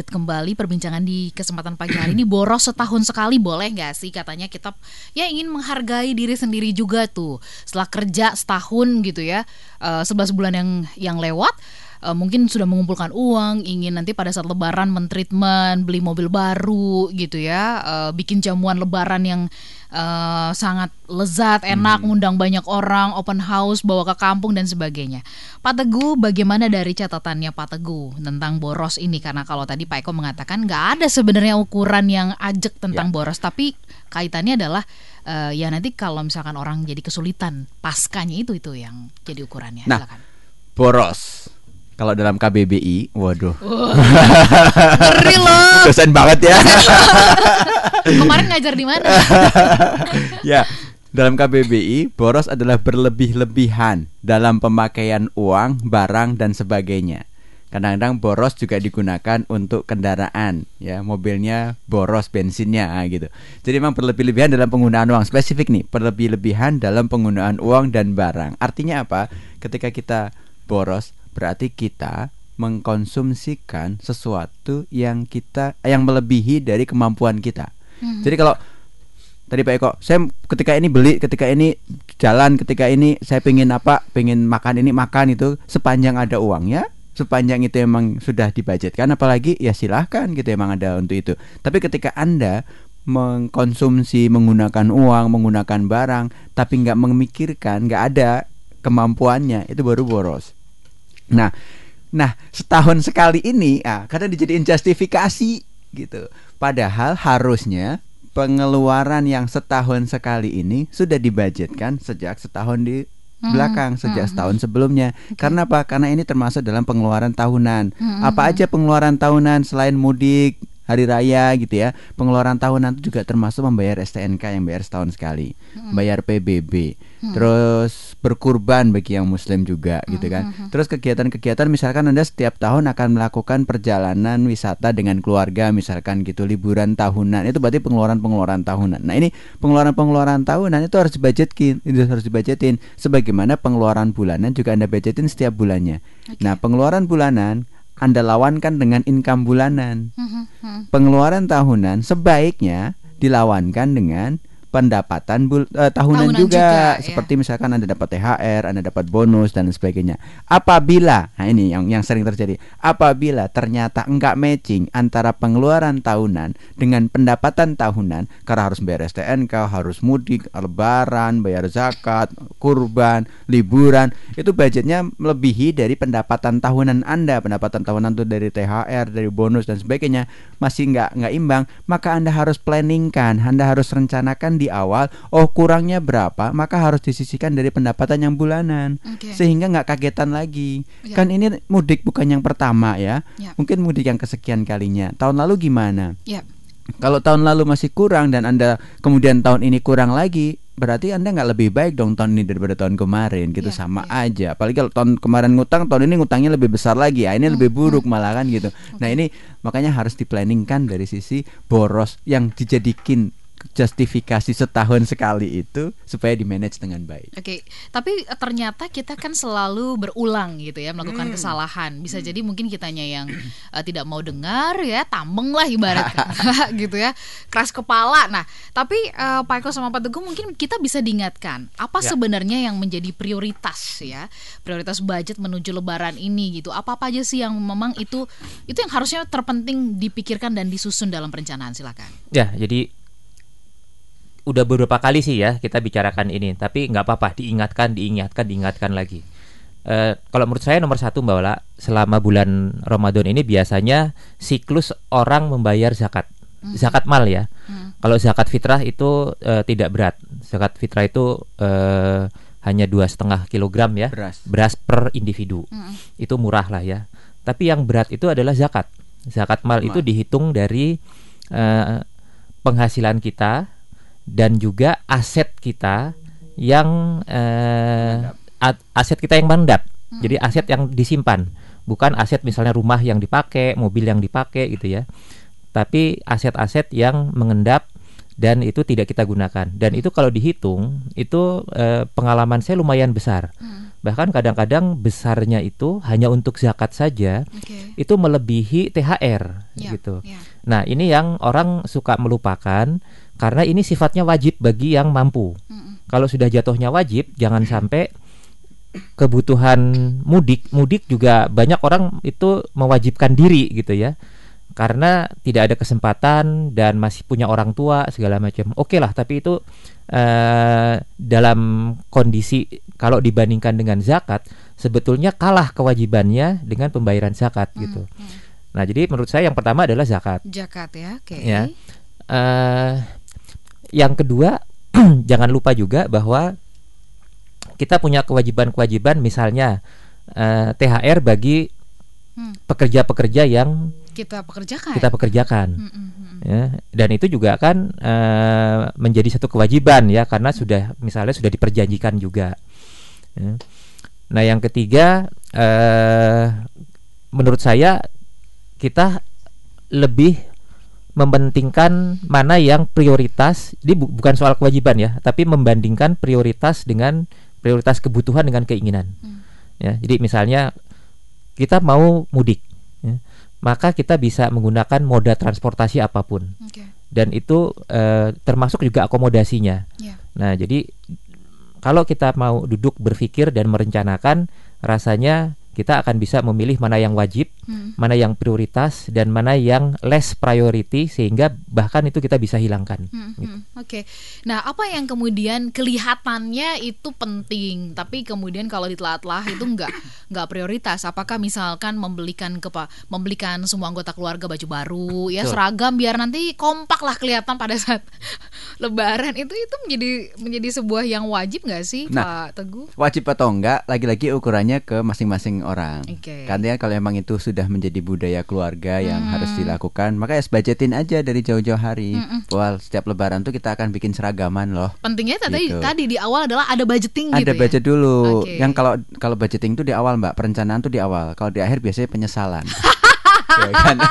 lanjut kembali perbincangan di kesempatan pagi hari ini. Boros setahun sekali boleh nggak sih? Katanya kita ya ingin menghargai diri sendiri juga tuh. Setelah kerja setahun gitu ya uh, 11 bulan yang yang lewat uh, mungkin sudah mengumpulkan uang, ingin nanti pada saat lebaran mentreatment, beli mobil baru gitu ya, uh, bikin jamuan lebaran yang uh, sangat lezat, enak, hmm. ngundang banyak orang, open house, bawa ke kampung dan sebagainya. Pak Teguh, bagaimana dari catatannya Pak Teguh tentang boros ini? Karena kalau tadi Pak Eko mengatakan nggak ada sebenarnya ukuran yang ajak tentang ya. boros, tapi kaitannya adalah uh, ya nanti kalau misalkan orang jadi kesulitan paskanya itu itu yang jadi ukurannya. Nah, Silakan. boros kalau dalam KBBI, waduh. Wow. Ngeri loh. Dosen banget ya. Kemarin ngajar di mana? ya, dalam KBBI, boros adalah berlebih-lebihan dalam pemakaian uang, barang dan sebagainya. Kadang-kadang boros juga digunakan untuk kendaraan, ya mobilnya boros bensinnya ah, gitu. Jadi memang berlebih-lebihan dalam penggunaan uang. Spesifik nih, berlebih-lebihan dalam penggunaan uang dan barang. Artinya apa? Ketika kita boros, berarti kita mengkonsumsikan sesuatu yang kita yang melebihi dari kemampuan kita. Hmm. Jadi kalau tadi Pak Eko, saya ketika ini beli, ketika ini jalan, ketika ini saya pengen apa, pengen makan ini makan itu sepanjang ada uangnya, sepanjang itu emang sudah dibudgetkan, apalagi ya silahkan gitu emang ada untuk itu. Tapi ketika anda mengkonsumsi menggunakan uang, menggunakan barang, tapi nggak memikirkan, nggak ada kemampuannya, itu baru boros. Nah, nah setahun sekali ini, ah, karena dijadiin justifikasi gitu. Padahal harusnya pengeluaran yang setahun sekali ini sudah dibudgetkan sejak setahun di hmm, belakang hmm, sejak hmm, setahun sebelumnya. Okay. Karena apa? Karena ini termasuk dalam pengeluaran tahunan. Hmm, apa aja pengeluaran tahunan selain mudik, hari raya gitu ya. Pengeluaran tahunan itu juga termasuk membayar STNK yang bayar setahun sekali, hmm. bayar PBB hmm. terus berkurban bagi yang muslim juga hmm. gitu kan hmm, hmm. terus kegiatan-kegiatan misalkan anda setiap tahun akan melakukan perjalanan wisata dengan keluarga misalkan gitu liburan tahunan itu berarti pengeluaran-pengeluaran tahunan nah ini pengeluaran-pengeluaran tahunan itu harus dibajetin itu harus dibajetin sebagaimana pengeluaran bulanan juga anda budgetin setiap bulannya okay. nah pengeluaran bulanan anda lawankan dengan income bulanan. Hmm, hmm. Pengeluaran tahunan sebaiknya dilawankan dengan pendapatan bul uh, tahunan, tahunan juga, juga seperti ya. misalkan Anda dapat THR, Anda dapat bonus dan sebagainya. Apabila nah ini yang yang sering terjadi, apabila ternyata enggak matching antara pengeluaran tahunan dengan pendapatan tahunan karena harus bayar STNK, harus mudik, lebaran, bayar zakat, kurban, liburan, itu budgetnya melebihi dari pendapatan tahunan Anda. Pendapatan tahunan itu dari THR, dari bonus dan sebagainya masih enggak enggak imbang, maka Anda harus planningkan, Anda harus rencanakan di awal oh kurangnya berapa maka harus disisihkan dari pendapatan yang bulanan okay. sehingga nggak kagetan lagi ya. kan ini mudik bukan yang pertama ya. ya mungkin mudik yang kesekian kalinya tahun lalu gimana ya. kalau tahun lalu masih kurang dan anda kemudian tahun ini kurang lagi berarti anda nggak lebih baik dong tahun ini daripada tahun kemarin gitu yeah, sama yeah. aja apalagi kalau tahun kemarin ngutang tahun ini ngutangnya lebih besar lagi ya ini hmm, lebih buruk hmm. malah kan gitu okay. nah ini makanya harus diplanningkan dari sisi boros yang dijadikan justifikasi setahun sekali itu supaya di manage dengan baik. Oke, okay. tapi ternyata kita kan selalu berulang gitu ya melakukan hmm. kesalahan. Bisa hmm. jadi mungkin kitanya yang uh, tidak mau dengar ya, tambeng lah ibaratnya gitu ya, keras kepala. Nah, tapi uh, Pak Eko sama Pak Teguh mungkin kita bisa diingatkan apa ya. sebenarnya yang menjadi prioritas ya, prioritas budget menuju Lebaran ini gitu. Apa apa aja sih yang memang itu itu yang harusnya terpenting dipikirkan dan disusun dalam perencanaan silakan. Ya, jadi udah beberapa kali sih ya kita bicarakan ini, tapi nggak apa-apa diingatkan, diingatkan, diingatkan lagi. Uh, kalau menurut saya nomor satu mbak Wala, selama bulan Ramadan ini biasanya siklus orang membayar zakat, hmm. zakat mal ya. Hmm. Kalau zakat fitrah itu uh, tidak berat, zakat fitrah itu uh, hanya dua setengah kilogram ya, beras. beras per individu, hmm. itu murah lah ya. Tapi yang berat itu adalah zakat. Zakat mal, mal. itu dihitung dari uh, penghasilan kita dan juga aset kita yang eh, aset kita yang mandap. Hmm. Jadi aset yang disimpan, bukan aset misalnya rumah yang dipakai, mobil yang dipakai gitu ya. Tapi aset-aset yang mengendap dan itu tidak kita gunakan. Dan itu kalau dihitung itu eh, pengalaman saya lumayan besar. Hmm. Bahkan kadang-kadang besarnya itu hanya untuk zakat saja Oke. itu melebihi THR Ya, gitu. ya. Nah, ini yang orang suka melupakan karena ini sifatnya wajib bagi yang mampu. Mm-mm. Kalau sudah jatuhnya wajib, jangan sampai kebutuhan mudik, mudik juga banyak orang itu mewajibkan diri gitu ya. Karena tidak ada kesempatan dan masih punya orang tua segala macam. Oke lah, tapi itu eh, dalam kondisi kalau dibandingkan dengan zakat sebetulnya kalah kewajibannya dengan pembayaran zakat gitu. Hmm, hmm. Nah, jadi menurut saya yang pertama adalah zakat. Zakat ya, oke. Ya. eh yang kedua, jangan lupa juga bahwa kita punya kewajiban-kewajiban, misalnya eh, THR bagi Hmm. pekerja-pekerja yang Kita pekerjakan. kita pekerjakan, Mm, mm, mm. ya. Dan itu juga kan eh, menjadi satu kewajiban ya, karena sudah misalnya sudah diperjanjikan juga. Ya. Nah, yang ketiga, eh, menurut saya kita lebih mementingkan mana yang prioritas. Ini bu- bukan soal kewajiban ya, tapi membandingkan prioritas dengan prioritas kebutuhan dengan keinginan. Hmm. Ya, jadi misalnya kita mau mudik, ya, maka kita bisa menggunakan moda transportasi apa pun, Oke. dan itu eh, termasuk juga akomodasinya. Ya. Nah, jadi kalau kita mau duduk berpikir dan merencanakan, rasanya kita akan bisa memilih mana yang wajib, Hmm. mana yang prioritas, dan mana yang less priority, sehingga bahkan itu kita bisa hilangkan. Hmm, Gitu. hmm, Oke, nah apa yang kemudian kelihatannya itu penting, tapi kemudian kalau ditelaah-telah itu nggak nggak prioritas. Apakah misalkan membelikan kepa membelikan semua anggota keluarga baju baru, ya Betul. seragam biar nanti kompak lah kelihatan pada saat Lebaran itu itu menjadi menjadi sebuah yang wajib nggak sih Nah. Pak Teguh? wajib atau enggak lagi-lagi ukurannya ke masing-masing orang. Oke. Karena kalau emang itu sudah menjadi budaya keluarga yang Hmm. harus dilakukan, maka ya budgetin aja dari jauh-jauh hari. Mm-mm. Wah, setiap lebaran tuh kita akan bikin seragaman loh. Pentingnya tadi Gitu. tadi di awal adalah ada budgeting Ada gitu ya. budget dulu. Oke. Yang kalau kalau budgeting itu di awal, Mbak. Perencanaan tuh di awal. Kalau di akhir biasanya penyesalan. Ya kan?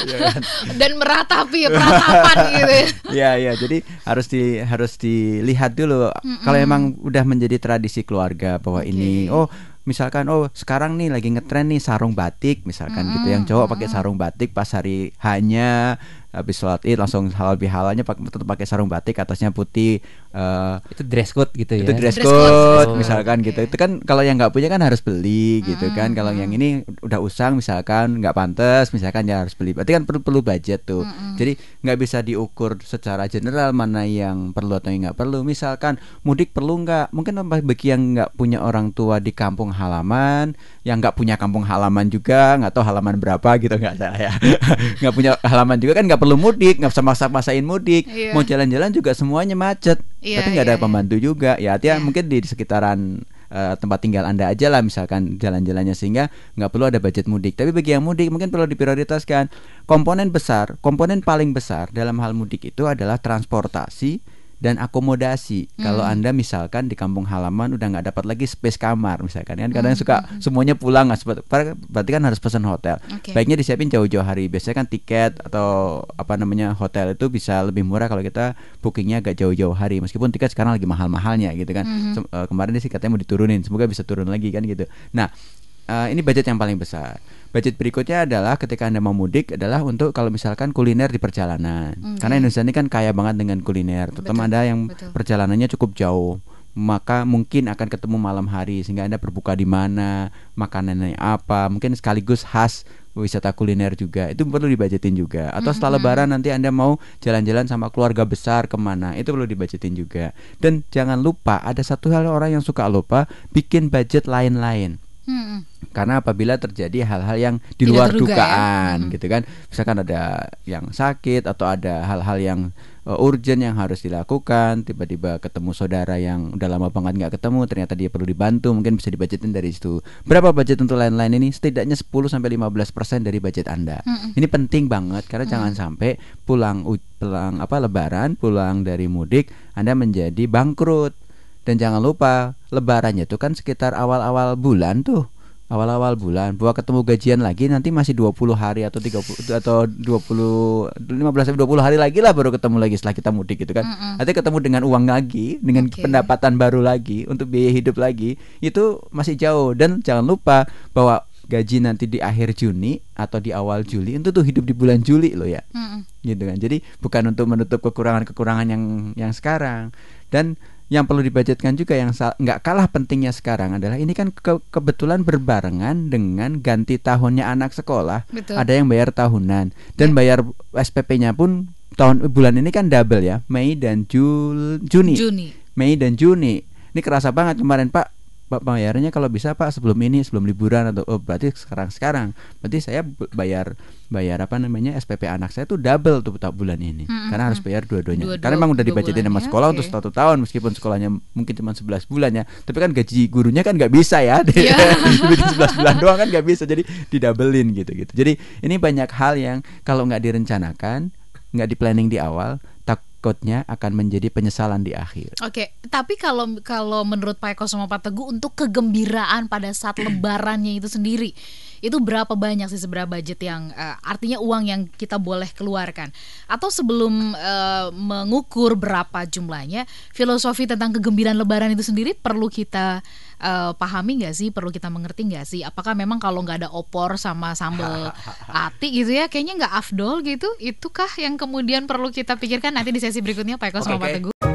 Ya kan? Dan meratapi peratapan gitu. ya. Ya jadi harus di harus dilihat dulu. Kalau emang udah menjadi tradisi keluarga bahwa ini, Oke. oh misalkan oh sekarang nih lagi ngetren nih sarung batik misalkan gitu yang cowok pakai sarung batik pas hari hanya habis sholat id langsung halal bihalalnya pakai tetap pakai sarung batik atasnya putih eh, Itu dress code gitu ya. itu dress Dress code, code. misalkan Oke. gitu. Itu kan kalau yang nggak punya kan harus beli gitu kan. Kalau yang ini udah usang misalkan nggak pantas misalkan ya harus beli. Berarti kan perlu perlu budget tuh. Jadi nggak bisa diukur secara general mana yang perlu atau yang nggak perlu. Misalkan mudik perlu nggak? Mungkin bagi yang nggak punya orang tua di kampung halaman yang nggak punya kampung halaman juga nggak tahu halaman berapa gitu nggak salah ya nggak punya halaman juga kan nggak perlu mudik nggak usah maksa-maksain mudik Iya. mau jalan-jalan juga semuanya macet Iya, tapi nggak ada iya, iya. pembantu juga ya artinya Iya. mungkin di sekitaran eh, tempat tinggal anda aja lah misalkan jalan-jalannya sehingga nggak perlu ada budget mudik tapi bagi yang mudik mungkin perlu diprioritaskan komponen besar komponen paling besar dalam hal mudik itu adalah transportasi dan akomodasi. Hmm. kalau anda misalkan di kampung halaman udah nggak dapat lagi space kamar misalkan kan? Kadang Hmm, suka semuanya pulang nggak sempat berarti kan harus pesan hotel. Oke. baiknya disiapin jauh-jauh hari. Biasanya kan tiket atau apa namanya hotel itu bisa lebih murah kalau kita bookingnya agak jauh-jauh hari. Meskipun tiket sekarang lagi mahal-mahalnya gitu kan. Mhm. Sem- eh, kemarin sih katanya mau diturunin semoga bisa turun lagi kan gitu. Nah eh, ini budget yang paling besar. Budget berikutnya adalah ketika anda mau mudik adalah untuk kalau misalkan kuliner di perjalanan. Oke. karena Indonesia ini kan kaya banget dengan kuliner terutama Betul, ada yang betul. perjalanannya cukup jauh. Maka mungkin akan ketemu malam hari sehingga anda berbuka di mana makanannya apa mungkin sekaligus khas wisata kuliner juga. Itu perlu dibajetin juga. Atau setelah lebaran nanti anda mau jalan-jalan sama keluarga besar ke mana itu perlu dibajetin juga. Dan jangan lupa ada satu hal orang yang suka lupa bikin budget lain-lain Hmm, karena apabila terjadi hal-hal yang di Tidak luar terduga ya. dugaan Mhm. gitu kan. Misalkan ada yang sakit atau ada hal-hal yang uh, urgent yang harus dilakukan tiba-tiba ketemu saudara yang udah lama banget nggak ketemu ternyata dia perlu dibantu mungkin bisa dibajetin dari situ. Berapa budget untuk lain-lain ini? Setidaknya 10 sampai 15% dari budget Anda. Mm-mm. ini penting banget karena jangan sampai pulang pulang apa lebaran pulang dari mudik Anda menjadi bangkrut dan jangan lupa lebarannya itu kan sekitar awal-awal bulan tuh awal-awal bulan bahwa ketemu gajian lagi nanti masih 20 hari atau 30 atau 20 15 sampai 20 hari lagi lah baru ketemu lagi setelah kita mudik gitu kan. Mm-mm. Nanti ketemu dengan uang lagi, dengan Oke. pendapatan baru lagi untuk biaya hidup lagi, itu masih jauh dan jangan lupa bahwa gaji nanti di akhir Juni atau di awal Juli itu tuh hidup di bulan Juli loh ya Mm-mm. gitu kan. Jadi bukan untuk menutup kekurangan-kekurangan yang yang sekarang dan yang perlu dibajetkan juga yang nggak kalah pentingnya sekarang adalah ini kan ke- kebetulan berbarengan dengan ganti tahunnya anak sekolah. Betul. Ada yang bayar tahunan dan Ya. bayar SPP-nya pun tahun bulan ini kan double ya, Mei dan Jul Juni. Juni. Mei dan Juni. Ini kerasa banget kemarin Pak. Pak bayarnya kalau bisa Pak sebelum ini sebelum liburan atau oh berarti sekarang sekarang. Berarti saya bayar bayar apa namanya SPP anak saya tuh double tuh tak bulan ini. Mm-mm. Karena harus bayar dua-duanya. Dua- Karena memang udah dibajetin sama sekolah oke. untuk satu tahun meskipun sekolahnya mungkin cuma 11 bulan ya. Tapi kan gaji gurunya kan nggak bisa ya. Iya. Dibikin 11 bulan doang kan nggak bisa. Jadi didabelin gitu-gitu. Jadi ini banyak hal yang kalau nggak direncanakan, nggak di planning di awal, takutnya akan menjadi penyesalan di akhir. Oke, tapi kalau kalau menurut Pak Eko sama Pak Teguh untuk kegembiraan pada saat lebarannya itu sendiri, itu berapa banyak sih seberapa budget yang eh, artinya uang yang kita boleh keluarkan? Atau sebelum eh, mengukur berapa jumlahnya, filosofi tentang kegembiraan lebaran itu sendiri perlu kita eh, pahami nggak sih? Perlu kita mengerti nggak sih? Apakah memang kalau nggak ada opor sama sambal ati gitu ya, kayaknya nggak afdol gitu? Itukah yang kemudian perlu kita pikirkan nanti di sesi berikutnya Pak Eko sama Oke, Pak. Teguh?